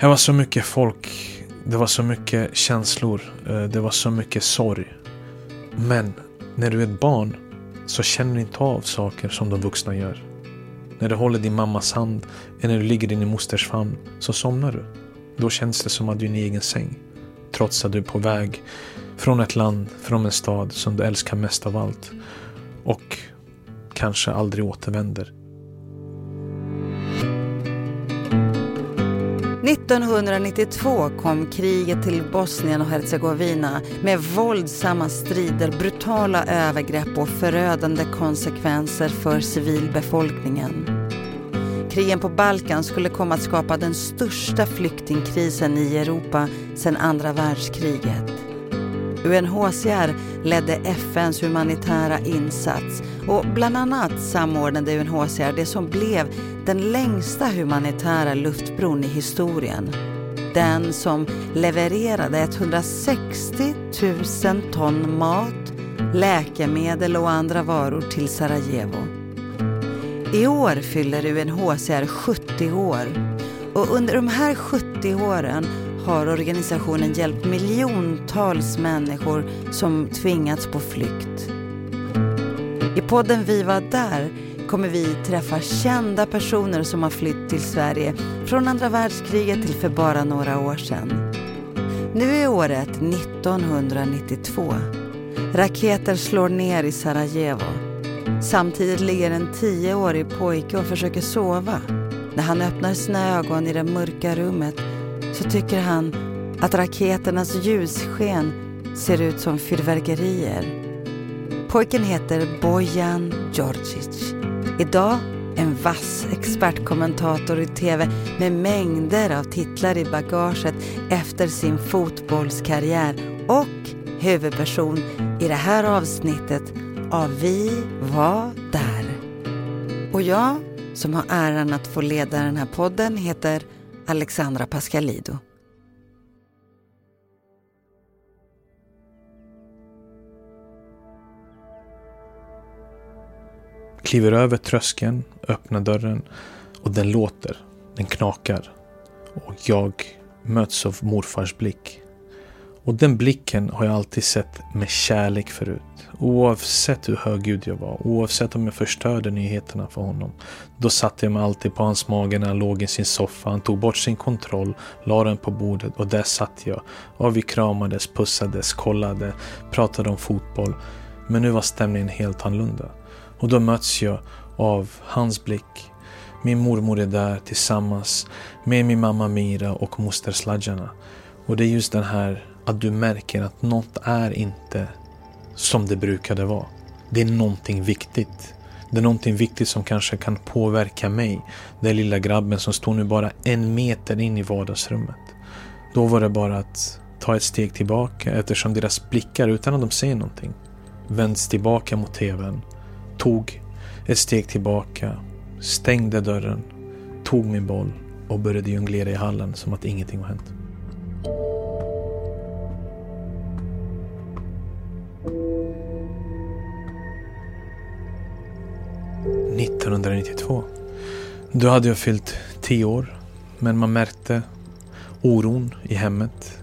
Det var så mycket folk. Det var så mycket känslor. Eh, det var så mycket sorg. Men när du är ett barn så känner du inte av saker som de vuxna gör. När du håller din mammas hand eller när du ligger i din mosters famn så somnar du. Då känns det som att du är i din egen säng. Trots att du är på väg från ett land, från en stad som du älskar mest av allt. Och kanske aldrig återvänder. 1992 kom kriget till Bosnien och Hercegovina med våldsamma strider, brutala övergrepp och förödande konsekvenser för civilbefolkningen. Krigen på Balkan skulle komma att skapa den största flyktingkrisen i Europa sedan andra världskriget. UNHCR ledde FNs humanitära insats och bland annat samordnade UNHCR det som blev den längsta humanitära luftbron i historien. Den som levererade 160 000 ton mat, läkemedel och andra varor till Sarajevo. I år fyller UNHCR 70 år och under de här 70 åren har organisationen hjälpt miljontals människor som tvingats på flykt. I podden Vi var där kommer vi träffa kända personer som har flytt till Sverige från andra världskriget till för bara några år sedan. Nu är året 1992. Raketer slår ner i Sarajevo. Samtidigt ligger en tioårig pojke och försöker sova. När han öppnar sina ögon i det mörka rummet så tycker han att raketernas ljussken ser ut som fyrverkerier. Pojken heter Bojan Djordjic. Idag en vass expertkommentator i TV med mängder av titlar i bagaget efter sin fotbollskarriär och huvudperson i det här avsnittet av Vi var där. Och jag, som har äran att få leda den här podden, heter Alexandra Pascalido. Kliver över tröskeln, öppnar dörren och den låter. Den knakar. Och jag möts av morfars blick. Och den blicken har jag alltid sett med kärlek förut. Oavsett hur högljudd jag var, oavsett om jag förstörde nyheterna för honom. Då satte jag mig alltid på hans mage när han låg i sin soffa. Han tog bort sin kontroll, la den på bordet och där satt jag. Och vi kramades, pussades, kollade, pratade om fotboll. Men nu var stämningen helt annorlunda. Och då möts jag av hans blick. Min mormor är där tillsammans med min mamma Mira och moster Sladjana. Och det är just den här att du märker att något är inte som det brukade vara. Det är någonting viktigt. Det är någonting viktigt som kanske kan påverka mig. Den lilla grabben som står nu bara en meter in i vardagsrummet. Då var det bara att ta ett steg tillbaka eftersom deras blickar, utan att de säger någonting, vänds tillbaka mot tvn. Tog ett steg tillbaka, stängde dörren, tog min boll och började jonglera i hallen som att ingenting har hänt. –1992. Då hade jag fyllt tio år. Men man märkte oron i hemmet.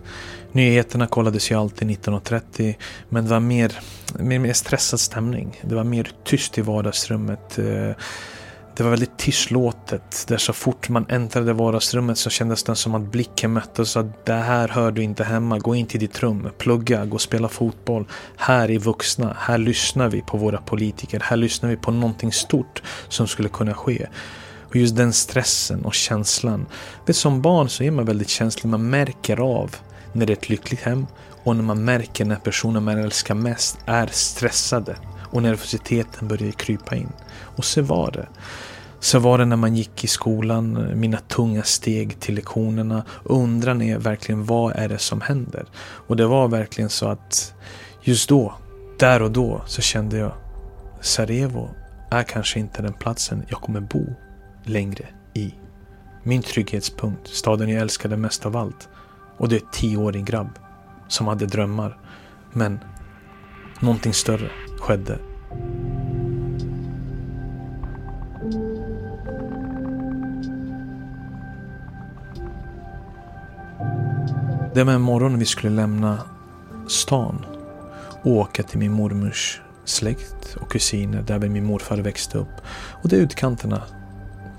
Nyheterna kollades ju alltid 19.30 men det var mer, mer, mer stressad stämning. Det var mer tyst i vardagsrummet. Eh, det var väldigt tystlåtet. Där så fort man äntrade vardagsrummet så kändes det som att blicken möttes. Att det här hör du inte hemma. Gå in till ditt rum. Plugga. Gå och spela fotboll. Här är vuxna. Här lyssnar vi på våra politiker. Här lyssnar vi på någonting stort som skulle kunna ske. Och just den stressen och känslan. Vet, som barn så är man väldigt känslig. Man märker av när det är ett lyckligt hem och när man märker när personen man älskar mest är stressade och nervositeten börjar krypa in. Och så var det. Så var det när man gick i skolan, mina tunga steg till lektionerna. Undran är verkligen vad är det som händer? Och det var verkligen så att just då, där och då, så kände jag Sarajevo är kanske inte den platsen jag kommer bo längre i. Min trygghetspunkt, staden jag älskade mest av allt. Och det är ett tioårig grabb som hade drömmar. Men någonting större skedde. Det var en morgon vi skulle lämna stan och åka till min mormors släkt och kusiner där min morfar växte upp. Och det är utkanterna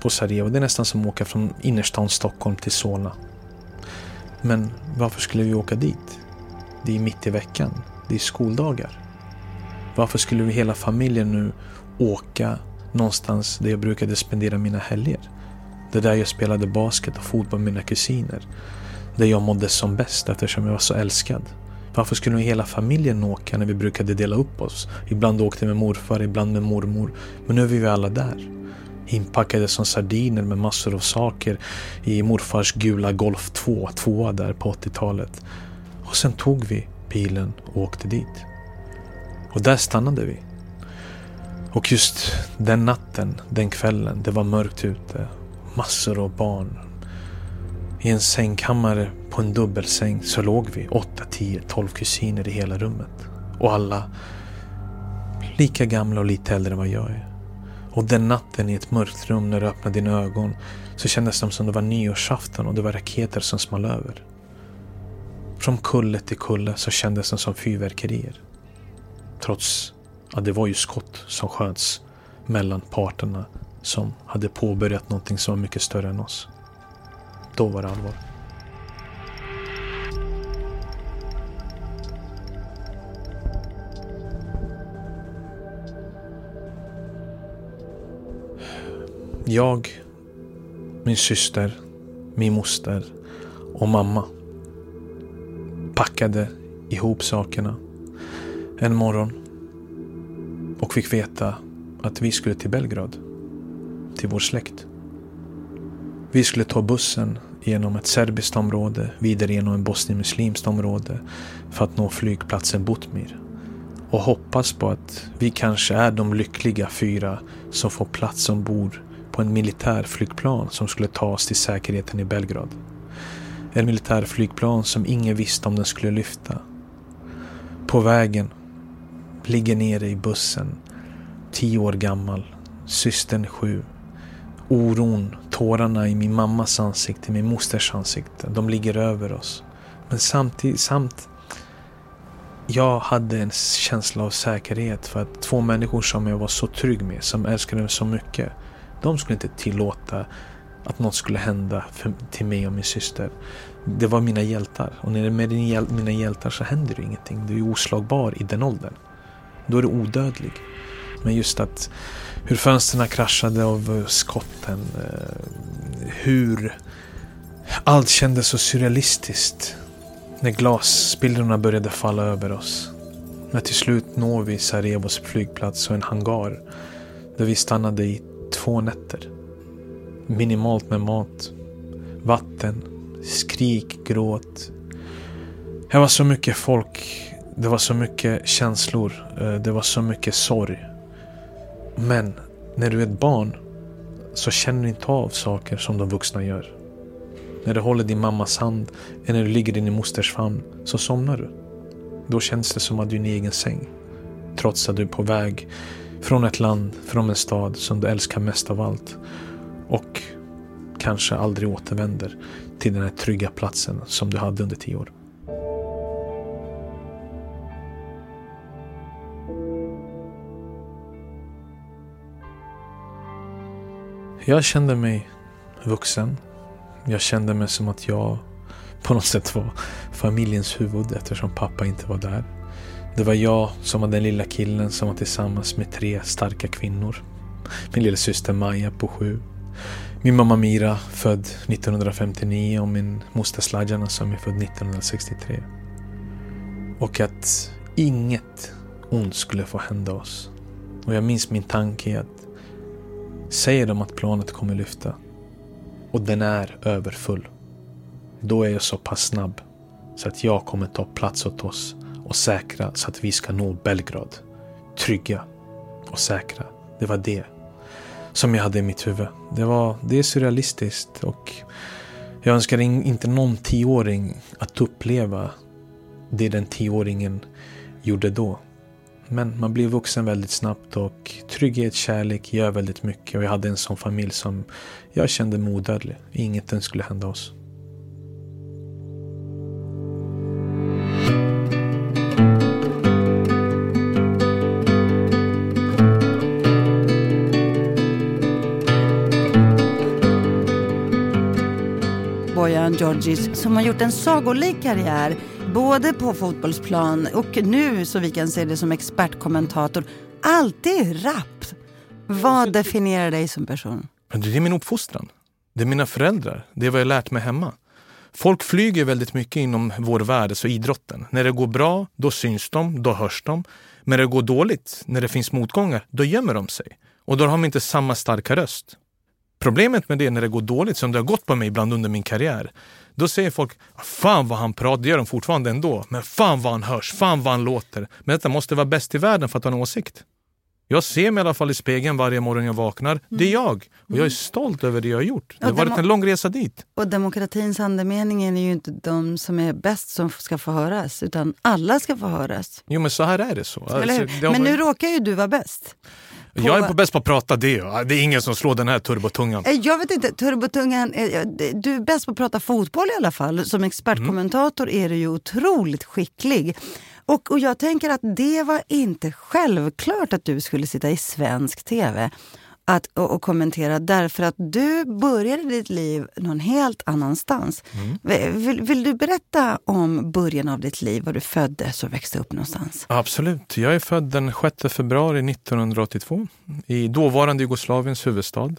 på Sarajevo. Det är nästan som att åka från innerstan Stockholm till Solna. Men varför skulle vi åka dit? Det är mitt i veckan. Det är skoldagar. Varför skulle vi hela familjen nu åka någonstans där jag brukade spendera mina helger? Det där jag spelade basket och fotboll med mina kusiner. Där jag mådde som bäst eftersom jag var så älskad. Varför skulle vi hela familjen åka när vi brukade dela upp oss? Ibland åkte vi med morfar, ibland med mormor. Men nu är vi alla där. Inpackade som sardiner med massor av saker i morfars gula Golf 2, tvåa där på 80-talet. Och sen tog vi bilen och åkte dit. Och där stannade vi. Och just den natten, den kvällen, det var mörkt ute. Massor av barn. I en sängkammare på en dubbelsäng så låg vi 8, 10, 12 kusiner i hela rummet. Och alla lika gamla och lite äldre än vad jag är. Och den natten i ett mörkt rum när du öppnade dina ögon så kändes det som det var nyårsafton och det var raketer som small över. Från kulle till kulle så kändes det som fyrverkerier. Trots att det var ju skott som sköts mellan parterna som hade påbörjat någonting som var mycket större än oss. Då var det allvar. Jag, min syster, min moster och mamma packade ihop sakerna en morgon och fick veta att vi skulle till Belgrad, till vår släkt. Vi skulle ta bussen genom ett serbiskt område, vidare genom ett bosnienmuslimskt område för att nå flygplatsen Butmir och hoppas på att vi kanske är de lyckliga fyra som får plats ombord på en militärflygplan som skulle ta oss till säkerheten i Belgrad. En militärflygplan som ingen visste om den skulle lyfta. På vägen, ligger nere i bussen, tio år gammal, systern sju. Oron, tårarna i min mammas ansikte, min mosters ansikte, de ligger över oss. Men samtidigt, samt jag hade en känsla av säkerhet för att två människor som jag var så trygg med, som älskade mig så mycket, de skulle inte tillåta att något skulle hända för, till mig och min syster. Det var mina hjältar. Och när det är med din, mina hjältar så händer det ingenting. Du är oslagbar i den åldern. Då är du odödlig. Men just att hur fönstren kraschade av eh, skotten. Eh, hur allt kändes så surrealistiskt. När glasspillrorna började falla över oss. När till slut når vi Sarajevos flygplats och en hangar. Där vi stannade i två nätter. Minimalt med mat, vatten, skrik, gråt. Det var så mycket folk. Det var så mycket känslor. Eh, det var så mycket sorg. Men när du är ett barn så känner du inte av saker som de vuxna gör. När du håller din mammas hand eller när du ligger i din mosters famn så somnar du. Då känns det som att du är i din egen säng. Trots att du är på väg från ett land, från en stad som du älskar mest av allt. Och kanske aldrig återvänder till den här trygga platsen som du hade under tio år. Jag kände mig vuxen. Jag kände mig som att jag på något sätt var familjens huvud eftersom pappa inte var där. Det var jag som var den lilla killen som var tillsammans med tre starka kvinnor. Min lilla syster Maja på sju. Min mamma Mira, född 1959 och min moster Sladjana som är född 1963. Och att inget ont skulle få hända oss. Och jag minns min tanke att säger de att planet kommer lyfta och den är överfull. Då är jag så pass snabb så att jag kommer ta plats åt oss och säkra så att vi ska nå Belgrad. Trygga och säkra. Det var det som jag hade i mitt huvud. Det, var, det är surrealistiskt och jag önskar inte någon tioåring att uppleva det den tioåringen gjorde då. Men man blir vuxen väldigt snabbt och trygghet, kärlek gör väldigt mycket. Och jag hade en sån familj som jag kände mig odödlig. Ingenting skulle hända oss. Bojan Georgis som har gjort en sagolik karriär både på fotbollsplan och nu så vi kan se det som expertkommentator. Alltid rapp. Vad definierar dig som person? Det är min uppfostran. Det är mina föräldrar. Det är vad jag lärt mig hemma. Folk flyger väldigt mycket inom vår värld, alltså idrotten. När det går bra, då syns de, då hörs de. Men när det går dåligt, när det finns motgångar, då gömmer de sig. Och då har de inte samma starka röst. Problemet med det när det går dåligt, som det har gått på mig ibland under min karriär, då säger folk “Fan vad han pratar”, det gör de fortfarande ändå. Men fan vad han hörs, fan vad han låter. Men detta måste vara bäst i världen för att ha en åsikt. Jag ser mig i alla fall i spegeln varje morgon jag vaknar. Det är jag. Och jag är stolt över det jag har gjort. Det har varit en lång resa dit. Och demokratins andemening är ju inte de som är bäst som ska få höras, utan alla ska få höras. Jo men så här är det så. Alltså, det men nu råkar ju du vara bäst. Jag är på bäst på att prata det. Det är ingen som slår den här turbotungan. Eh, jag vet inte, turbotungan, du är bäst på att prata fotboll i alla fall. Som expertkommentator är du ju otroligt skicklig. Och, och jag tänker att det var inte självklart att du skulle sitta i svensk tv att, och, och, kommentera därför att du började ditt liv någon helt annanstans. Mm. Vill, vill, du berätta om början av ditt liv, var du föddes och växte upp någonstans? Absolut. Jag är född den 6 februari 1982 i dåvarande Jugoslaviens huvudstad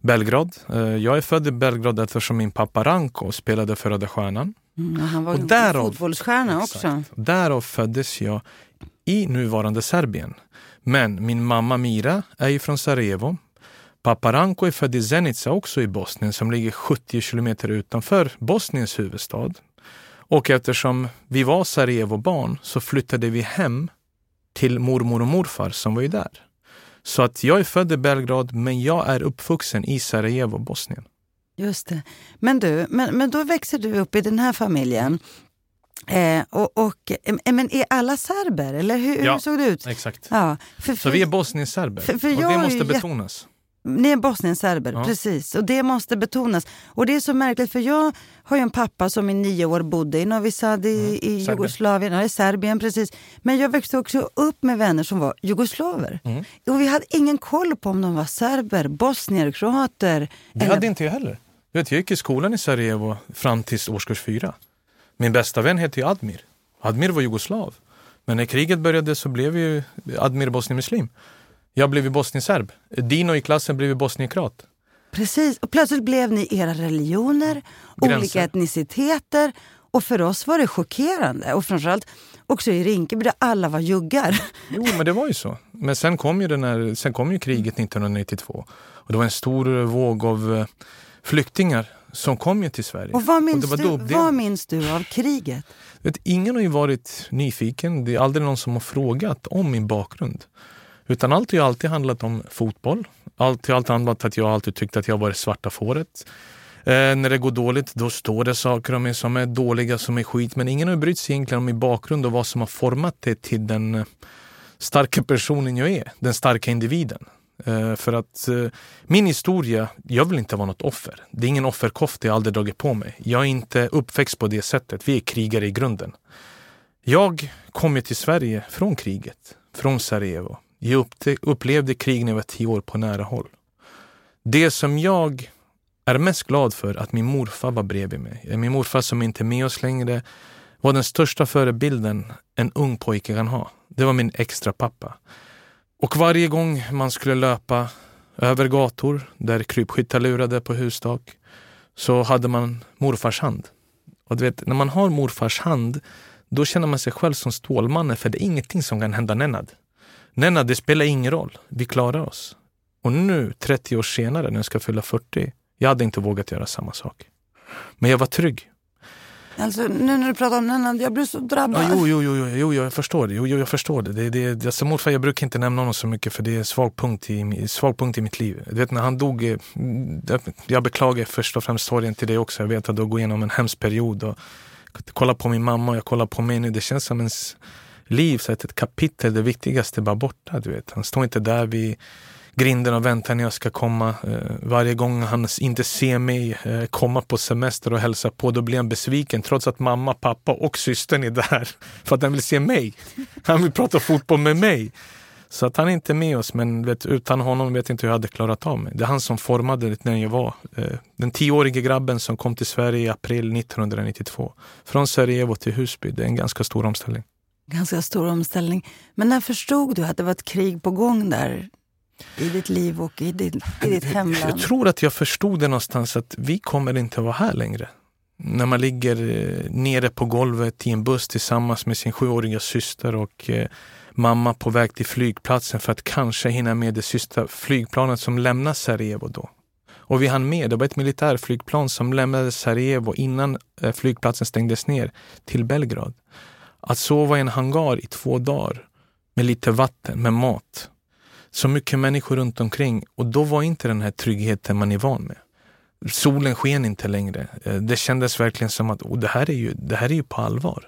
Belgrad. Eh, jag är född i Belgrad eftersom min pappa Ranko spelade för Röda Stjärnan. Mm, han var ju en fotbollsstjärna exakt, också. Därav föddes jag i nuvarande Serbien. Men min mamma Mira är ju från Sarajevo Paparanko är född i Zenica, också i Bosnien, som ligger 70 kilometer utanför Bosniens huvudstad. Och eftersom vi var Sarajevo-barn så flyttade vi hem till mormor och morfar som var ju där. Så att jag är född i Belgrad, men jag är uppvuxen i Sarajevo, Bosnien. Just det. Men du, men, men då växer du upp i den här familjen. Eh, och, och, eh, men är alla serber, eller hur, ja, hur såg det ut? exakt. Ja, för, för, så vi är bosnienserber, och det måste betonas. Ni är bosnienserber, ja. precis. Och det måste betonas. Och det är så märkligt för jag har ju en pappa som i nio år bodde i Novi Sad i, mm. i Jugoslavien, ja, i Serbien precis. Men jag växte också upp med vänner som var jugoslaver. Mm. Och vi hade ingen koll på om de var serber, bosnier, kroater. Det eller... hade inte jag heller. vet, jag gick i skolan i Sarajevo fram till årskurs fyra. Min bästa vän hette Admir. Admir var jugoslav. Men när kriget började så blev ju Admir bosnienmuslim. Jag blev bosnienserb. Dino i klassen blev bosnienkroat. Precis, och plötsligt blev ni era religioner, Gränser. olika etniciteter. Och för oss var det chockerande. Och framförallt också i Rinkeby där alla var juggar. Jo, men det var ju så. Men sen kom ju, den här, sen kom ju kriget 1992. Och det var en stor våg av eh, flyktingar som kom ju till Sverige. Och vad minns, och du, vad minns du av kriget? Vet, ingen har ju varit nyfiken. Det är aldrig någon som har frågat om min bakgrund. Utan allt har alltid handlat om fotboll. Allt har alltid handlat om att jag alltid tyckt att jag varit svarta fåret. Eh, när det går dåligt, då står det saker om mig som är dåliga, som är skit. Men ingen har brytt sig egentligen om min bakgrund och vad som har format det till den eh, starka personen jag är. Den starka individen. Eh, för att eh, min historia, jag vill inte vara något offer. Det är ingen offerkofta jag aldrig dragit på mig. Jag är inte uppväxt på det sättet. Vi är krigare i grunden. Jag kom ju till Sverige från kriget, från Sarajevo. Jag upplevde krig när jag var tio år på nära håll. Det som jag är mest glad för att min morfar var bredvid mig. Min morfar som inte är med oss längre var den största förebilden en ung pojke kan ha. Det var min extra pappa. Och varje gång man skulle löpa över gator där krypskyttar lurade på hustak så hade man morfars hand. Och du vet, när man har morfars hand då känner man sig själv som Stålmannen för det är ingenting som kan hända Nennad. Nej, det spelar ingen roll. Vi klarar oss. Och nu, 30 år senare, när jag ska fylla 40, jag hade inte vågat göra samma sak. Men jag var trygg. Alltså, nu när du pratar om den, jag blir så drabbad. Ja, jo, jo, jo, jo, jag förstår det. Jo, jo, jag förstår det. det, det alltså, morfar, jag brukar inte nämna honom så mycket för det är en svag punkt i, svag punkt i mitt liv. Du vet, när han dog, eh, jag beklagar först och främst sorgen till det också. Jag vet att du går igenom en hemsk period. Och, kolla på min mamma och jag kollar på mig nu. Det känns som ens liv, så att ett kapitel, det viktigaste, bara borta. Du vet. Han står inte där vid grinden och väntar när jag ska komma. Eh, varje gång han inte ser mig eh, komma på semester och hälsa på, då blir han besviken trots att mamma, pappa och systern är där för att han vill se mig. Han vill prata fotboll med mig. Så att han är inte med oss, men vet, utan honom vet jag inte hur jag hade klarat av mig. Det är han som formade det när jag var eh, den tioårige grabben som kom till Sverige i april 1992. Från Sarajevo till Husby, det är en ganska stor omställning. Ganska stor omställning. Men när förstod du att det var ett krig på gång där i ditt liv och i ditt, i ditt hemland? Jag tror att jag förstod det någonstans att vi kommer inte vara här längre. När man ligger eh, nere på golvet i en buss tillsammans med sin sjuåriga syster och eh, mamma på väg till flygplatsen för att kanske hinna med det sista flygplanet som lämnar Sarajevo då. Och vi hann med, det var ett militärflygplan som lämnade Sarajevo innan eh, flygplatsen stängdes ner till Belgrad. Att sova i en hangar i två dagar med lite vatten, med mat. Så mycket människor runt omkring och då var inte den här tryggheten man är van med. Solen sken inte längre. Eh, det kändes verkligen som att oh, det, här är ju, det här är ju på allvar.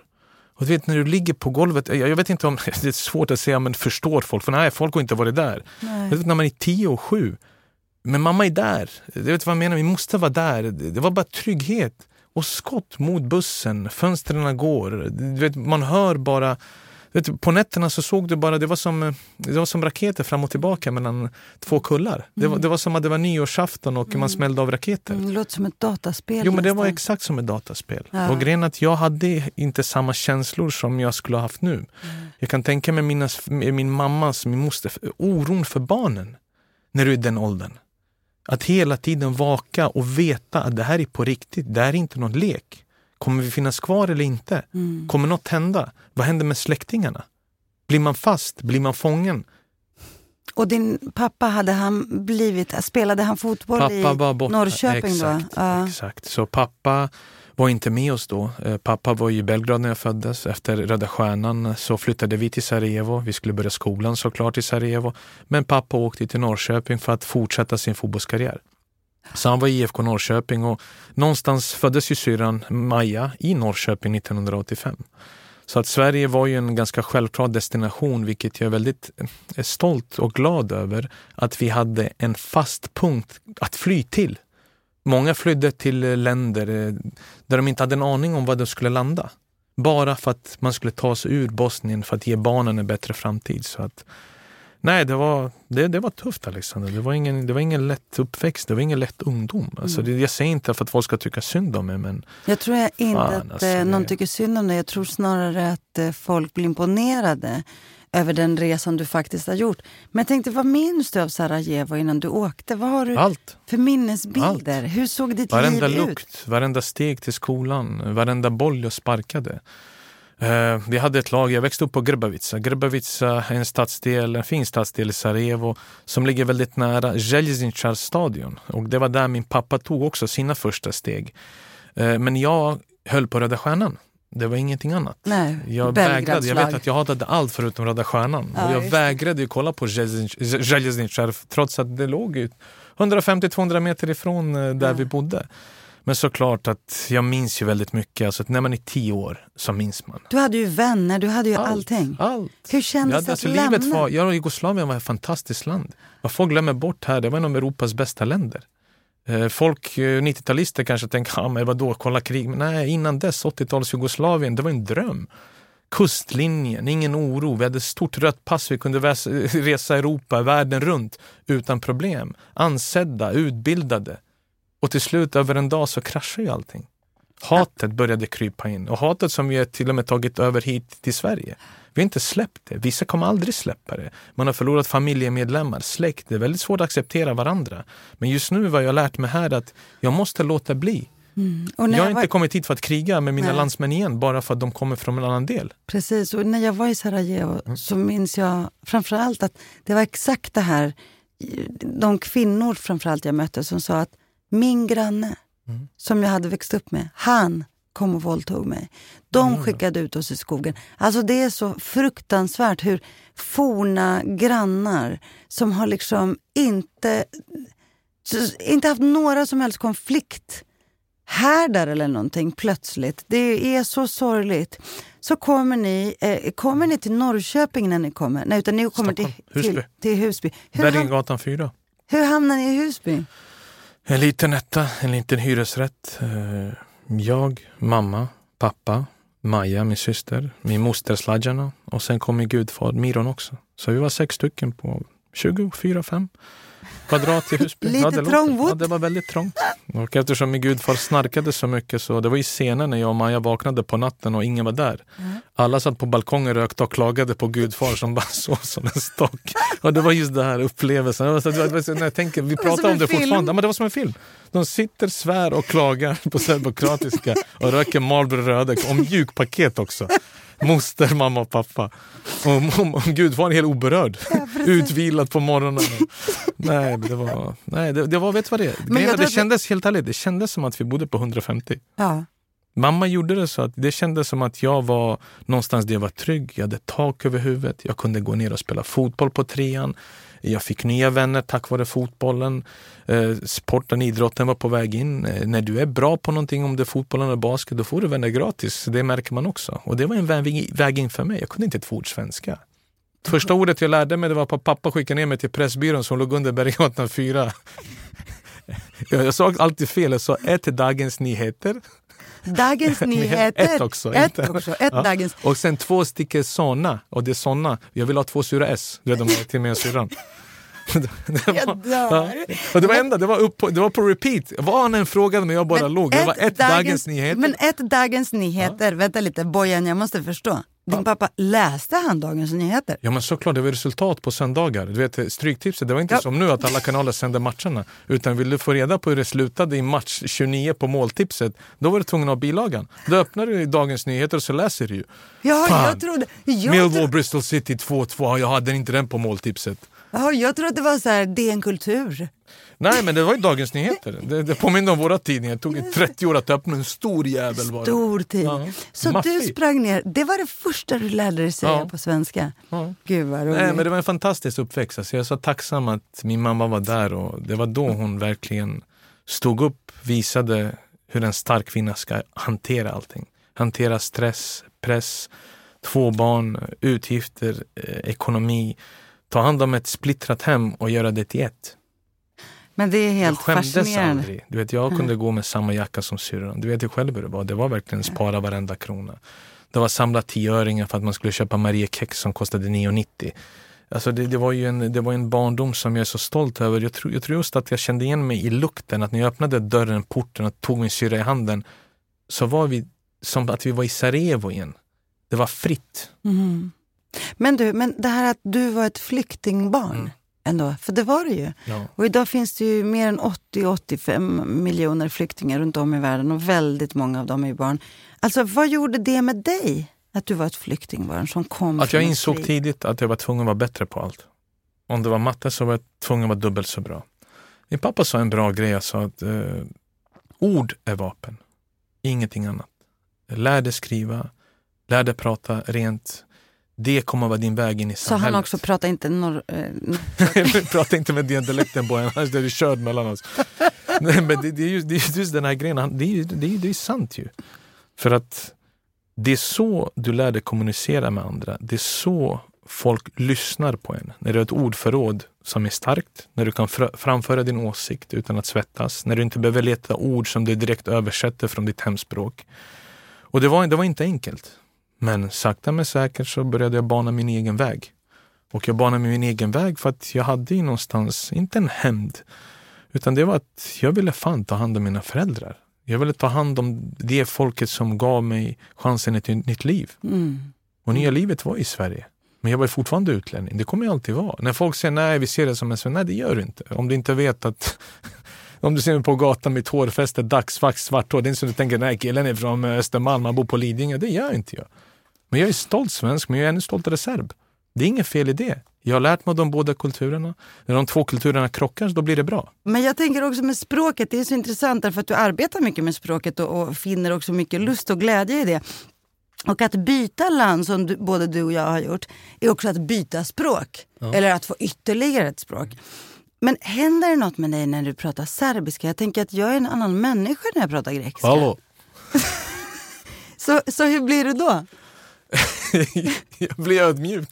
Och du vet när du ligger på golvet, jag vet inte om det är svårt att säga, men förstår folk? För nej, folk har inte varit där. Nej. Vet, när man är tio och sju, men mamma är där. Du vet vad jag menar? Vi måste vara där. Det var bara trygghet. Och skott mot bussen, fönstren går. Vet, man hör bara Vet, på nätterna så såg du bara, det var, som, det var som raketer fram och tillbaka mellan två kullar. Mm. Det, var, mm. det var som att det var nyårsafton och mm. man smällde av raketer. Mm, det låter som ett dataspel. Jo, men det var exakt som ett dataspel. Ja. Och grejen att jag hade inte samma känslor som jag skulle ha haft nu. Mm. Jag kan tänka mig mina, min mammas, min moster, oron för barnen när du är i den åldern. Att hela tiden vaka och veta att det här är på riktigt, det här är inte någon lek. Kommer vi finnas kvar eller inte? Mm. Kommer något hända? Vad händer med släktingarna? Blir man fast? Blir man fången? Och din pappa, hade han blivit, spelade han fotboll pappa i. Norrköping exakt, då? Ja. Exakt, så pappa var inte med oss då. Eh, pappa var i Belgrad när jag föddes. Efter Röda Stjärnan så flyttade vi till Sarajevo. Vi skulle börja skolan såklart i Sarajevo. Men pappa åkte till Norrköping för att fortsätta sin fotbollskarriär. Så han var i IFK Norrköping och någonstans föddes ju syrran Maja i Norrköping 1985. Så att Sverige var ju en ganska självklar destination, vilket jag är väldigt eh, stolt och glad över. Att vi hade en fast punkt att fly till. Många flydde till länder eh, där de inte hade en aning om var de skulle landa. Bara för att man skulle ta sig ur Bosnien för att ge barnen en bättre framtid. Så att Nej, det var, det, det var tufft Alexander. Det var, ingen, det var ingen lätt uppväxt, det var ingen lätt ungdom. Alltså, mm. det, jag säger inte för att folk ska tycka synd om mig men... Jag tror jag inte fan, att alltså, eh, någon det... tycker synd om dig. Jag tror snarare att eh, folk blir imponerade över den resan du faktiskt har gjort. Men jag tänkte, vad minns du av Sarajevo innan du åkte? Vad har du Allt. för minnesbilder? Allt. Hur såg ditt varenda liv lukt, ut? Varenda steg till skolan, varenda boll jag sparkade. Uh, vi hade ett lag, jag växte upp på Grbavica. Grbavica är en stadsdel, en fin stadsdel i Sarajevo som ligger väldigt nära Željezničar stadion. Och det var där min pappa tog också sina första steg. Uh, men jag höll på Röda Stjärnan. Det var ingenting annat. Nej, jag vägrade. Jag vet att jag hatade allt förutom Röda Stjärnan. Ja, och jag vägrade kolla på Željezničar trots att det låg 150-200 meter ifrån eh, där ja. vi bodde. Men såklart att jag minns ju väldigt mycket. Alltså när man är tio år så minns man. Du hade ju vänner, du hade ju allt, allting. Allt. Hur kändes det att alltså, lämna? Livet var, ja, Jugoslavien var ett fantastiskt land. Vad folk glömmer bort här, det var en av Europas bästa länder. Eh, folk, eh, 90-talister kanske tänker, ja men vadå, kolla krig. Men nej, innan dess, 80-tals Jugoslavien, det var en dröm. Kustlinjen, ingen oro. Vi hade stort rött pass. Vi kunde resa Europa, världen runt utan problem. Ansedda, utbildade. Och till slut över en dag så kraschar ju allting. Hatet började krypa in och hatet som vi till och med tagit över hit till Sverige. Vi har inte släppt det. Vissa kommer aldrig släppa det. Man har förlorat familjemedlemmar, släkt. Det är väldigt svårt att acceptera varandra. Men just nu har jag lärt mig här att jag måste låta bli. Mm. jag har jag inte var... kommit hit för att kriga med mina Nej. landsmän igen bara för att de kommer från en annan del. Precis, och när jag var i Sarajevo mm. så minns jag framförallt att det var exakt det här, de kvinnor framförallt jag mötte som sa att min granne, mm. som jag hade växt upp med, han kom och våldtog mig. De mm. skickade ut oss i skogen. Alltså det är så fruktansvärt hur forna grannar som har liksom inte, inte haft några som helst konflikt härdar eller någonting plötsligt. Det är så sorgligt. Så kommer ni, eh, kommer ni till Norrköping när ni kommer? Nej, utan ni kommer till Husby. Till, till Husby. Bergengatan 4. Hur hamnar ni i Husby? En liten etta, en liten hyresrätt. Eh, jag, mamma, pappa, Maja, min syster, min moster Sladjana och sen kom min gudfar Miron också. Så vi var sex stycken på 24, 5 kvadrat i Husby. Lite ja, trångbott. Ja, det var väldigt trångt. Och eftersom min gudfar snarkade så mycket så det var i scenen när jag och Maja vaknade på natten och ingen var där. Mm. Alla satt på balkongen rökte och klagade på gudfar som bara sov som en stock. Och det var just det här upplevelsen. Var så- När jag tänker, vi pratar om det film. fortfarande. Ja, men det var som en film. De sitter, svär och klagar på serbokratiska och röker Marlboro röda och mjukpaket också. Moster, mamma och pappa. Och, och, och gudfar är helt oberörd. Utvilad på morgonen. Nej, det var... Nej, det, det var... Vet du vad det är? jag Det att- kändes helt ärligt, det kändes som att vi bodde på 150. Ja. Mamma gjorde det så att det kändes som att jag var någonstans där jag var trygg. Jag hade tak över huvudet. Jag kunde gå ner och spela fotboll på trean. Jag fick nya vänner tack vare fotbollen. Eh, sporten, idrotten var på väg in. Eh, när du är bra på någonting, om det är fotboll eller basket, då får du vänner gratis. Det märker man också. Och det var en väg, in för mig. Jag kunde inte ett ord svenska. Första ordet jag lärde mig det var att pappa skickade ner mig till Pressbyrån som låg under Berggatan 4. Jag jag sa alltid fel. Jag sa ett Dagens Nyheter. Dagens Nyheter. Ett också, Ett inte- också. Ett Ja. Dagens. Och sen två stycken såna. Och det är såna. Jag vill ha två sura S. Det är de här till och syrran. Det var- Jag dör. Ja. Och det var enda, det var, upp på, det var på repeat. Vad han än frågade mig, jag bara Men låg. Det var ett Dagens, Nyheter. Men ett Dagens Nyheter, vänta lite Bojan jag måste förstå. Din pappa, läste han Dagens Nyheter? Ja men såklart, det var resultat på söndagar. Du vet, Stryktipset, det var inte Ja. som nu att alla kanaler sände matcherna. Utan vill du få reda på hur det slutade i match 29 på måltipset, då var du tvungen att ha bilagan. Då öppnar du Dagens Nyheter och så läser du ju. Ja, Fan. jag trodde... Jag, Millwall, tro, Bristol City 2-2, jag hade inte den på måltipset. Ja, jag trodde att det var så här DN Kultur. Nej men det var ju Dagens Nyheter. Det, det påminner om våra tidningar. Det tog ju 30 år att öppna en stor jävel bara. Stor tid. Ja. Så du Maffig. sprang ner, det var det första du lärde dig säga Ja. på svenska? Ja. Gud vad roligt. Nej, men det var en fantastisk uppväxt. Alltså, jag är så tacksam att min mamma var där och det var då hon verkligen stod upp, visade hur en stark kvinna ska hantera allting. Hantera stress, press, två barn, utgifter, eh, ekonomi. Ta hand om ett splittrat hem och göra det till ett. Men det är Jag helt skämdes fascinerande. aldrig. Du vet, jag kunde gå med samma jacka som syrran. Du vet ju själv hur det var. Det var verkligen spara varenda krona. Det var samla tioöringar för att man skulle köpa Mariekex som kostade 9,90. Alltså det, det, var ju en, det var en barndom som jag är så stolt över. Jag tror, jag tror just att jag kände igen mig i lukten. Att när jag öppnade dörren, porten och tog min syrra i handen så var vi som att vi var i Sarajevo igen. Det var fritt. Mhm. Men du, men det här att du var ett flyktingbarn Mm. ändå, för det var du ju. Ja. Och idag finns det ju mer än 80-85 miljoner flyktingar runt om i världen och väldigt många av dem är barn. Alltså vad gjorde det med dig? Att du var ett flyktingbarn som kom Att jag insåg krig? tidigt att jag var tvungen att vara bättre på allt. Om det var matte så var jag tvungen att vara dubbelt så bra. Min pappa sa en bra grej, jag sa att eh, ord är vapen, ingenting annat. Lär dig skriva, lär dig prata rent. Det kommer vara din väg in i Så samhället. han också pratade inte norr... Eh, Prata inte med den dialekten på en, annars är du körd mellan oss. Nej, men det, det, är ju, det är ju just den här grejen, det är det är, det är sant ju. För att det är så du lär dig kommunicera med andra. Det är så folk lyssnar på en. När du har ett ordförråd som är starkt, när du kan fr- framföra din åsikt utan att svettas, när du inte behöver leta ord som du direkt översätter från ditt hemspråk. Och det var, det var inte enkelt. Men sakta men säkert så började jag bana min egen väg. Och jag banade min egen väg för att jag hade ju någonstans, inte en hämnd, utan det var att jag ville fan ta hand om mina föräldrar. Jag ville ta hand om det folket som gav mig chansen till ett nytt liv. mm. Och nya livet var i Sverige. Men jag var fortfarande utlänning. Det kommer jag alltid vara. När folk säger nej, vi ser det som en svensk. Nej, det gör du inte. Om du inte vet att om du ser mig på gatan med hårfäste, dagsvax, svart hår. Det är inte så att du tänker nej, killen är från Östermalm, han bor på Lidingö. Det gör inte jag. Men jag är stolt svensk, men jag är ännu stoltare serb. Det är inget fel i det. Jag har lärt mig de båda kulturerna. När de två kulturerna krockar, då blir det bra. Men jag tänker också med språket, det är så intressant därför att du arbetar mycket med språket och, och finner också mycket lust och glädje i det. Och att byta land som du, både du och jag har gjort är också att byta språk. Eller att få ytterligare ett språk. Men händer det något med dig när du pratar serbiska? Jag tänker att jag är en annan människa när jag pratar grekiska. Hallå! Så, så hur blir du då? jag blir ödmjuk.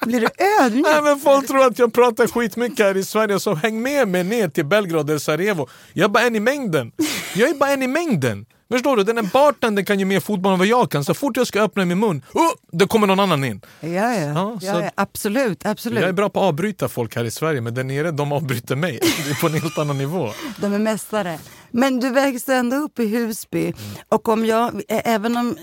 Blir du ödmjuk? Nej, men folk tror att jag pratar skitmycket här i Sverige, så häng med mig ner till Belgrad eller Sarajevo. Jag är bara en i mängden. Jag är bara en i mängden. Förstår du? Den här bartendern kan ju mer fotboll än vad jag kan. Så fort jag ska öppna min mun, oh, då kommer någon annan in. Ja, ja. Ja, ja, absolut, absolut. Jag är bra på att avbryta folk här i Sverige, men där nere de avbryter mig. Det är på en helt annan nivå. De är mästare. Men du växte ändå upp i Husby. Och om jag, även om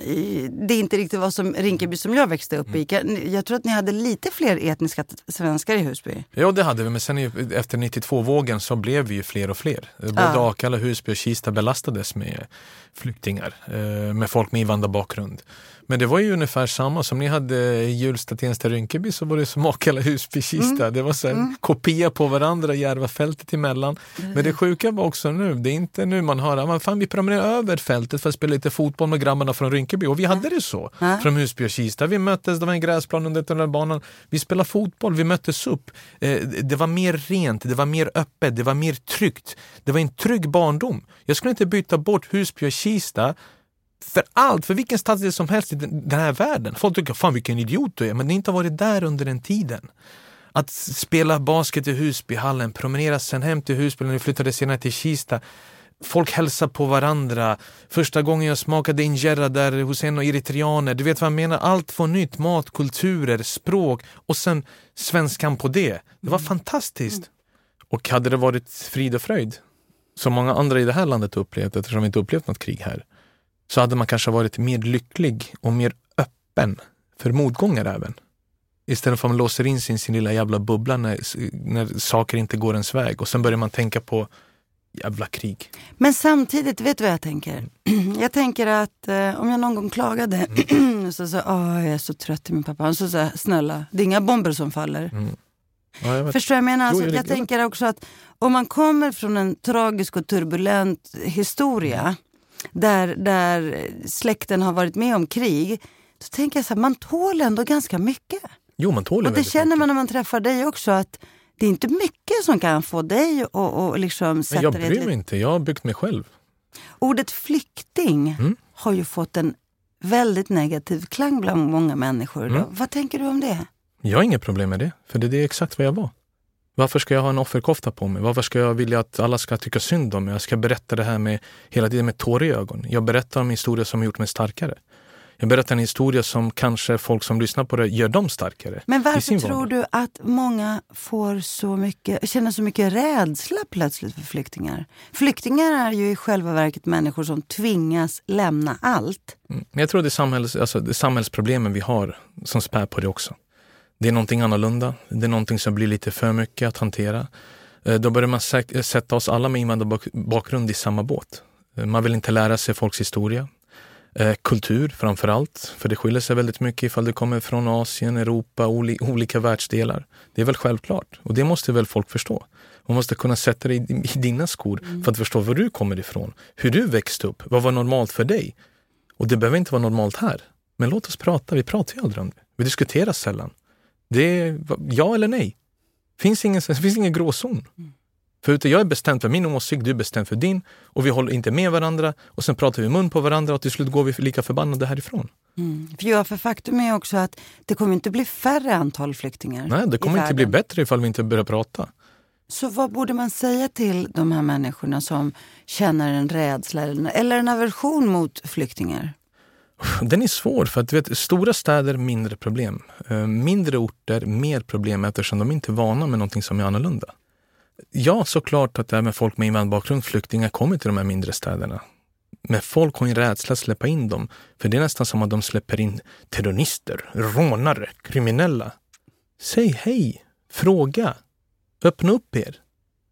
det inte riktigt var som Rinkeby som jag växte upp i. kan- Jag tror att ni hade lite fler etniska svenskar i Husby. Ja, det hade vi, men sen efter 92-vågen så blev vi ju fler och fler. Både Ja. Akalla, Husby och Kista belastades med flyktingar, eh, med folk med invandrarbakgrund. Men det var ju ungefär samma som ni hade i Hjulsta, Tensta, Rinkeby så var det som Akalla, Husby, Kista. Det var så här, kopia på varandra, Järvafältet emellan. Men det sjuka var också nu, det är inte nu man hör att fan vi promenerar över fältet för att spela lite fotboll med grabbarna från Rinkeby. Och vi hade det så, från Husby och Kista. Vi möttes, det var en gräsplan under tunnelbanan. Vi spelade fotboll, vi möttes upp. Eh, det var mer rent, det var mer öppet, det var mer tryggt. Det var en trygg barndom. Jag skulle inte byta bort Husby och Kista för allt, för vilken stadsdel som helst i den här världen. Folk tycker fan vilken idiot du är, men det har inte varit där under den tiden. Att spela basket i Husbyhallen, promenera sen hem till Husby när vi flyttade senare till Kista. Folk hälsar på varandra. Första gången jag smakade injera där hos en av eritreaner. Du vet vad jag menar? Allt var nytt. Mat, kulturer, språk och sen svenskan på det. Det var fantastiskt. Och hade det varit frid och fröjd, som många andra i det här landet upplevt eftersom vi inte upplevt något krig här, så hade man kanske varit mer lycklig och mer öppen för motgångar även. Istället för att man låser in sig i sin lilla jävla bubbla när, när saker inte går ens väg och sen börjar man tänka på jävla krig. Men samtidigt, vet du vad jag tänker? Jag tänker att eh, om jag någon gång klagade så sa "Åh, jag är så trött i min pappa. Han så sa snälla, det är inga bomber som faller. Ja, jag. Förstår jag menar? Jo, Alltså, jag- jag jag- tänker också att om man kommer från en tragisk och turbulent historia där, där släkten har varit med om krig. Så tänker jag så här, man tål ändå ganska mycket. Jo, man tål Och det känner mycket. man när man träffar dig också att det är inte mycket som kan få dig att och liksom sätta jag bryr mig inte, jag har byggt mig själv. Ordet flykting Mm. har ju fått en väldigt negativ klang bland många människor. Mm. Vad tänker du om det? Jag har inget problem med det, för det är exakt vad jag var. Varför ska jag ha en offerkofta på mig? Varför ska jag vilja att alla ska tycka synd om mig? Jag ska berätta det här med hela tiden med tårar i ögon. Jag berättar om historia som har gjort mig starkare. Jag berättar en historia som kanske folk som lyssnar på det gör dem starkare. Men varför tror vardag. du att många får så mycket, känner så mycket rädsla plötsligt för flyktingar? Flyktingar är ju i själva verket människor som tvingas lämna allt. Mm. Jag tror det är, samhälls, alltså, det är samhällsproblemen vi har som spär på det också. Det är någonting annorlunda. Det är någonting som blir lite för mycket att hantera. Eh, Då börjar man sä- sätta oss alla med invandrarbakgrund i samma båt. Eh, Man vill inte lära sig folks historia. Eh, kultur framför allt, för det skiljer sig väldigt mycket ifall det kommer från Asien, Europa, oli- olika världsdelar. Det är väl självklart och det måste väl folk förstå. Man måste kunna sätta dig i, i dina skor för att förstå var du kommer ifrån, hur du växte upp, vad var normalt för dig? Och det behöver inte vara normalt här. Men låt oss prata, vi pratar ju aldrig om det. Vi diskuterar sällan. Det är ja eller nej. Finns ingen, det finns ingen gråzon. För jag är bestämd för min åsikt, du är bestämd för din och vi håller inte med varandra och sen pratar vi mun på varandra och till slut går vi lika förbannade härifrån. Mm. För, ja, för faktum är också att det kommer inte bli färre antal flyktingar Nej, det kommer inte bli bättre ifall vi inte börjar prata. Så vad borde man säga till de här människorna som känner en rädsla eller eller en aversion mot flyktingar? Den är svår för att du vet, stora städer, mindre problem. Eh, mindre orter, mer problem eftersom de inte är vana med någonting som är annorlunda. Ja, såklart att även folk med invandrarbakgrund, flyktingar, kommer till de här mindre städerna. Men folk har en rädsla att släppa in dem. För det är nästan som att de släpper in terrorister, rånare, kriminella. Säg hej, fråga, öppna upp er.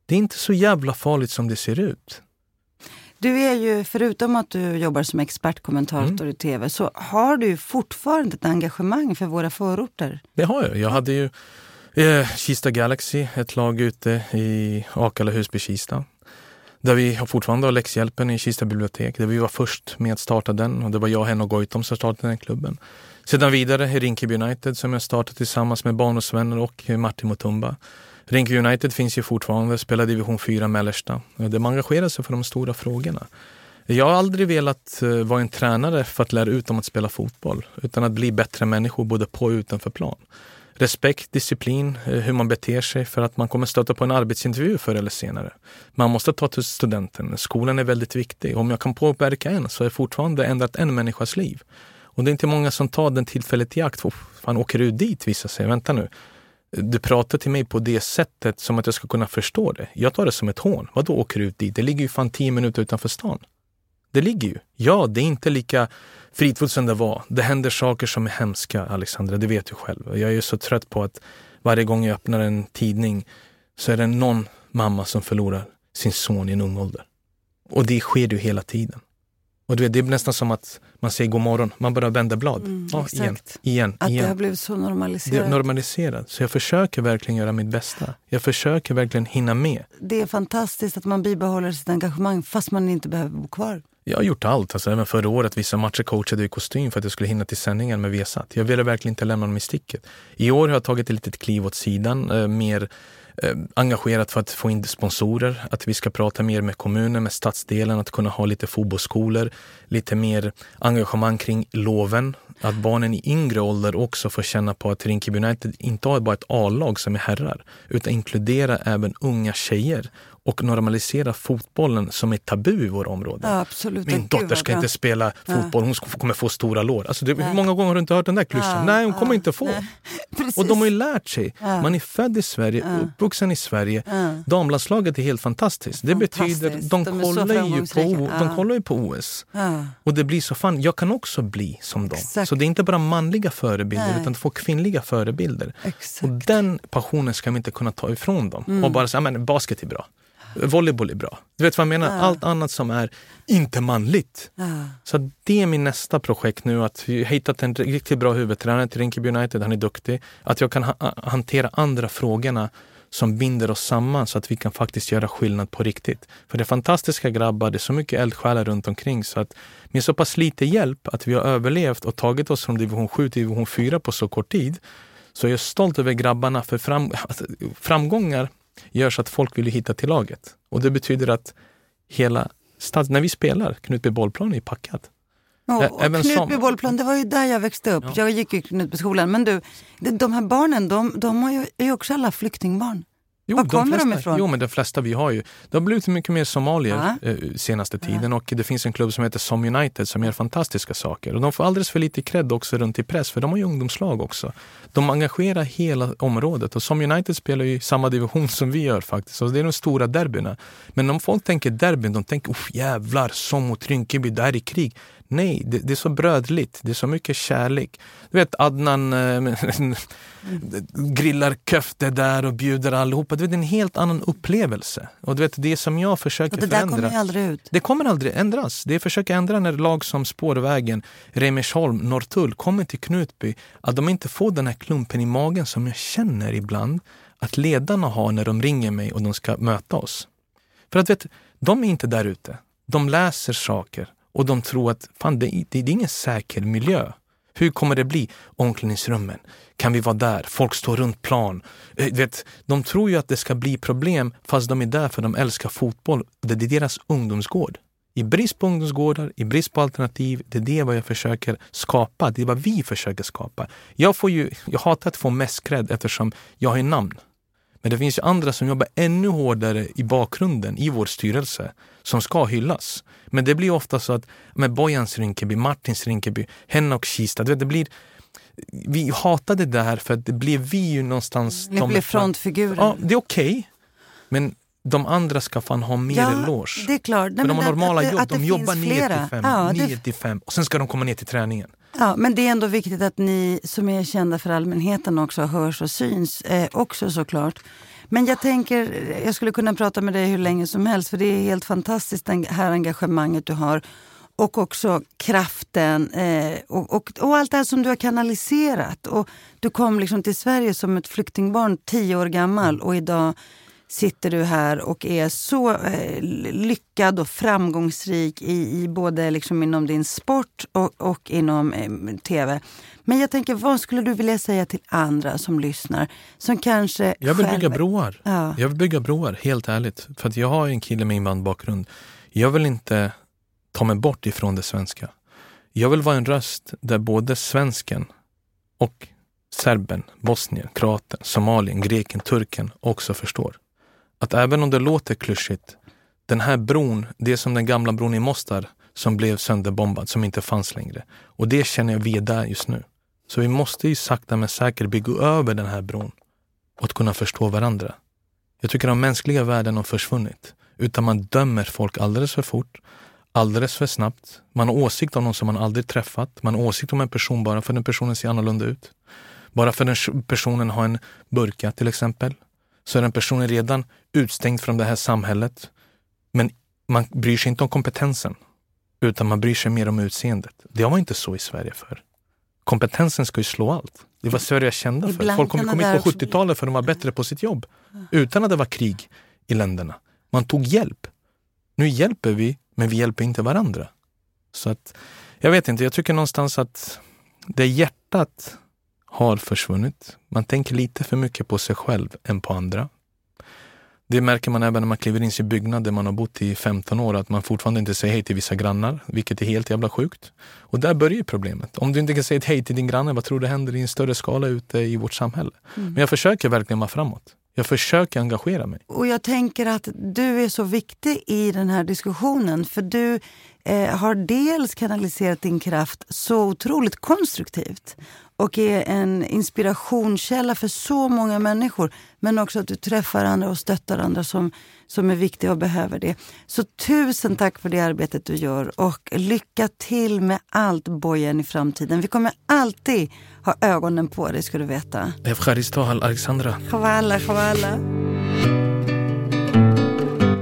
Det är inte så jävla farligt som det ser ut. Du är ju, förutom att du jobbar som expertkommentator Mm. i tv, så har du fortfarande ett engagemang för våra förorter. Det har jag. Jag hade ju eh, Kista Galaxy, ett lag ute i Akalla Husby, Kista. Där vi har fortfarande har läxhjälpen i Kista bibliotek. Där vi var först med att starta den och det var jag, Henno Goitom som startade den klubben. Sedan vidare i Rinkeby United som jag startade tillsammans med barndomsvänner och Martin Mutumba. Rinkeby United finns ju fortfarande, spelar division 4 mellersta. De engagerar sig för de stora frågorna. Jag har aldrig velat eh, vara en tränare för att lära ut dem att spela fotboll, utan att bli bättre människor både på och utanför plan. respekt, disciplin, eh, hur man beter sig för att man kommer stöta på en arbetsintervju förr eller senare. Man måste ta till studenten. Skolan är väldigt viktig. Om jag kan påverka en så har jag fortfarande ändrat en människas liv. Och det är inte många som tar den tillfället i akt. Fan, åker du dit? visar sig? vänta nu. Du pratar till mig på det sättet som att jag ska kunna förstå det. Jag tar det som ett hån. Vadå åker du ut dit? Det ligger ju fan tio minuter utanför stan. Det ligger ju. Ja, det är inte lika fridfullt som det var. Det händer saker som är hemska, Alexandra. Det vet du själv. Jag är ju så trött på att varje gång jag öppnar en tidning så är det någon mamma som förlorar sin son i en ung ålder. Och det sker ju hela tiden. Och du vet, det är nästan som att man säger god morgon, man bara vänder blad. Mm, ja, igen, igen, Att igen. det har blivit så normaliserat. normaliserat. Så jag försöker verkligen göra mitt bästa. Jag försöker verkligen hinna med. det är fantastiskt att man bibehåller sitt engagemang fast man inte behöver bo kvar. Jag har gjort allt. Alltså, även förra året, vissa matcher coachade jag i kostym för att jag skulle hinna till sändningen med Viasat. Jag ville verkligen inte lämna dem i sticket. I år har jag tagit ett litet kliv åt sidan. Eh, mer Eh, engagerat för att få in sponsorer. Att vi ska prata mer med kommunen, med stadsdelen. Att kunna ha lite fotbollsskolor. Lite mer engagemang kring loven. Att barnen i yngre ålder också får känna på att Rinkeby United inte har bara ett A-lag som är herrar. Utan inkludera även unga tjejer. Och normalisera fotbollen som är tabu i våra områden. Ja, absolut. Min dotter ska bra. inte spela fotboll, hon kommer få stora lår. Alltså det, hur många gånger har du inte hört den där klyschan? Ja, Nej, hon ja, kommer inte få. Och de har ju lärt sig. Ja. Man är född i Sverige, uppvuxen i Sverige. Ja. Damlandslaget är helt fantastiskt. Det Fantastiskt. betyder, de, De kollar ju på, de Ja. kollar ju på OS. Ja. Och det blir så fan, jag kan också bli som dem. Exakt. Så det är inte bara manliga förebilder Nej. utan få kvinnliga förebilder. Exakt. Och den passionen ska vi inte kunna ta ifrån dem. Mm. Och bara säga, men basket är bra. Volleyboll är bra. Du vet vad jag menar? Ja. Allt annat som är inte manligt. Ja. Så det är min nästa projekt nu. Att vi har hittat en riktigt bra huvudtränare till Rinkeby United. Han är duktig. Att jag kan ha hantera andra frågorna som binder oss samman så att vi kan faktiskt göra skillnad på riktigt. För det är fantastiska grabbar, det är så mycket eldsjälar runt omkring så att med så pass lite hjälp att vi har överlevt och tagit oss från division 7 till division 4 på så kort tid så är jag stolt över grabbarna för fram, alltså, framgångar gör så att folk vill hitta till laget. Och det betyder att hela stad, när vi spelar, Knutby bollplan är packat. Och, Ä- och även Knutby som- bollplan, det var ju där jag växte upp. Jag gick ju Knutbyskolan. Men du, de, här barnen, de, de är ju också alla flyktingbarn. Jo, Var kommer de flesta, ifrån? Jo, men de flesta vi har ju. Det har blivit mycket mer somalier Ja. eh, senaste tiden och det finns en klubb som heter Som United som gör fantastiska saker. Och de får alldeles för lite cred också runt i press för de har ju ungdomslag också. De engagerar hela området och Som United spelar ju i samma division som vi gör faktiskt. Så det är de stora derbyna. Men om folk tänker derbyn, de tänker Uff, jävlar, som mot Rinkeby, det här är krig. Nej, det, det är så brödligt. Det är så mycket kärlek. Du vet Adnan eh, grillar köfte där och bjuder allihopa. Du vet, det är en helt annan upplevelse. Och du vet, det som jag försöker Och det förändra. kommer ju aldrig ut. Det kommer aldrig ändras. Det jag försöker ändra när lag som Spårvägen, Remersholm, Norrtull kommer till Knutby. Att de inte får den här klumpen i magen som jag känner ibland att ledarna har när de ringer mig och de ska möta oss. För att vet, de är inte där ute. De läser saker och de tror att fan, det, det, det är ingen säker miljö. Hur kommer det bli? Omklädningsrummen. Kan vi vara där? Folk står runt plan. Eh, vet, de tror ju att det ska bli problem fast de är där för de älskar fotboll. Det är deras ungdomsgård. I brist på ungdomsgårdar, i brist på alternativ, det är det vad jag försöker skapa. Det är vad vi försöker skapa. Jag, får ju, jag hatar att få mest cred eftersom jag har ju namn. Men det finns ju andra som jobbar ännu hårdare i bakgrunden i vår styrelse som ska hyllas. Men det blir ofta så att med Bojans Rinkeby, Martins Rinkeby, Henna och Kista, det blir vi hatar det där för att det blir vi ju någonstans... Ni de- blir frontfigurer. Ja, det är okej. men de andra ska fan ha mer Ja, eloge. det är klart. Nej, de har normala att jobb. att De jobbar finns 9 flera. till 5. Ja, det- 9 till 5. Och sen ska de komma ner till träningen. Ja, men det är ändå viktigt att ni som är kända för allmänheten också hörs och syns. Eh, också såklart. Men jag tänker, jag skulle kunna prata med dig hur länge som helst för det är helt fantastiskt det här engagemanget du har. Och också kraften eh, och, och, och allt det här som du har kanaliserat. Och du kom liksom till Sverige som ett flyktingbarn, tio år gammal och idag sitter du här och är så eh, lyckad och framgångsrik i, i både liksom inom din sport och, och inom eh, tv. Men jag tänker, vad skulle du vilja säga till andra som lyssnar? Som kanske Jag vill själv- bygga broar. Ja. Jag vill bygga broar, helt ärligt. För att jag har en kille med invandrarbakgrund. Jag vill inte ta mig bort ifrån det svenska. Jag vill vara en röst där både svensken och serben, bosnien, kroaten, somalien, greken, turken också förstår. Att även om det låter klyschigt, den här bron, det är som den gamla bron i Mostar som blev sönderbombad, som inte fanns längre. Och det känner jag vi är där just nu. Så vi måste ju sakta men säkert bygga över den här bron och att kunna förstå varandra. Jag tycker de mänskliga värdena har försvunnit. Utan man dömer folk alldeles för fort, alldeles för snabbt. Man har åsikt om någon som man aldrig träffat. Man har åsikt om en person bara för att den personen ser annorlunda ut. Bara för att den personen har en burka till exempel, så är den personen redan utstängd från det här samhället. Men man bryr sig inte om kompetensen, utan man bryr sig mer om utseendet. Det var inte så i Sverige för. Kompetensen ska ju slå allt. Det var Sverige jag kände för. Folk kom, kom hit på 70-talet för att de var bättre på sitt jobb. Utan att det var krig i länderna. Man tog hjälp. Nu hjälper vi, men vi hjälper inte varandra. Så att, jag vet inte, jag tycker någonstans att det hjärtat har försvunnit. Man tänker lite för mycket på sig själv än på andra. Det märker man även när man kliver in i sin byggnad där man har bott i 15 år, att man fortfarande inte säger hej till vissa grannar, vilket är helt jävla sjukt. Och där börjar problemet. Om du inte kan säga ett hej till din granne, vad tror du händer i en större skala ute i vårt samhälle? Mm. Men jag försöker verkligen vara framåt. Jag försöker engagera mig. Och jag tänker att du är så viktig i den här diskussionen, för du eh, har dels kanaliserat din kraft så otroligt konstruktivt och är en inspirationskälla för så många människor. Men också att du träffar andra och stöttar andra som, som är viktiga och behöver det. Så tusen tack för det arbetet du gör och lycka till med allt Bojen i framtiden. Vi kommer alltid ha ögonen på dig ska du veta. Efcharistahal Alexandra. Chavala, chavala.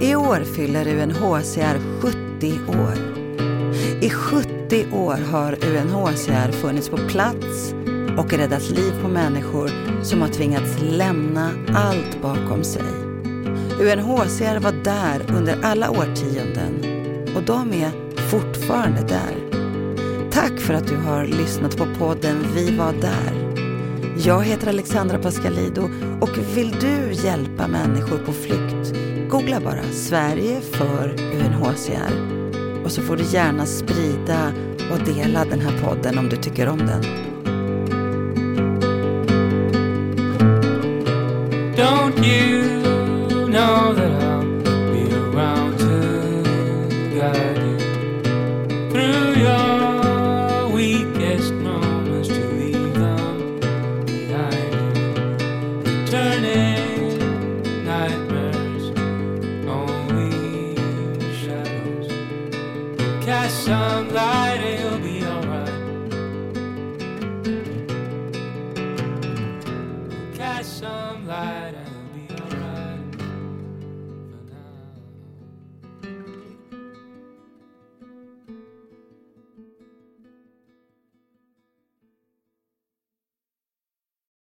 I år fyller UNHCR 70 år. I 70 år har UNHCR funnits på plats och räddat liv på människor som har tvingats lämna allt bakom sig. UNHCR var där under alla årtionden och de är fortfarande där. Tack för att du har lyssnat på podden Vi var där. Jag heter Alexandra Pascalido och vill du hjälpa människor på flykt? Googla bara Sverige för UNHCR och så får du gärna sprida och dela den här podden om du tycker om den.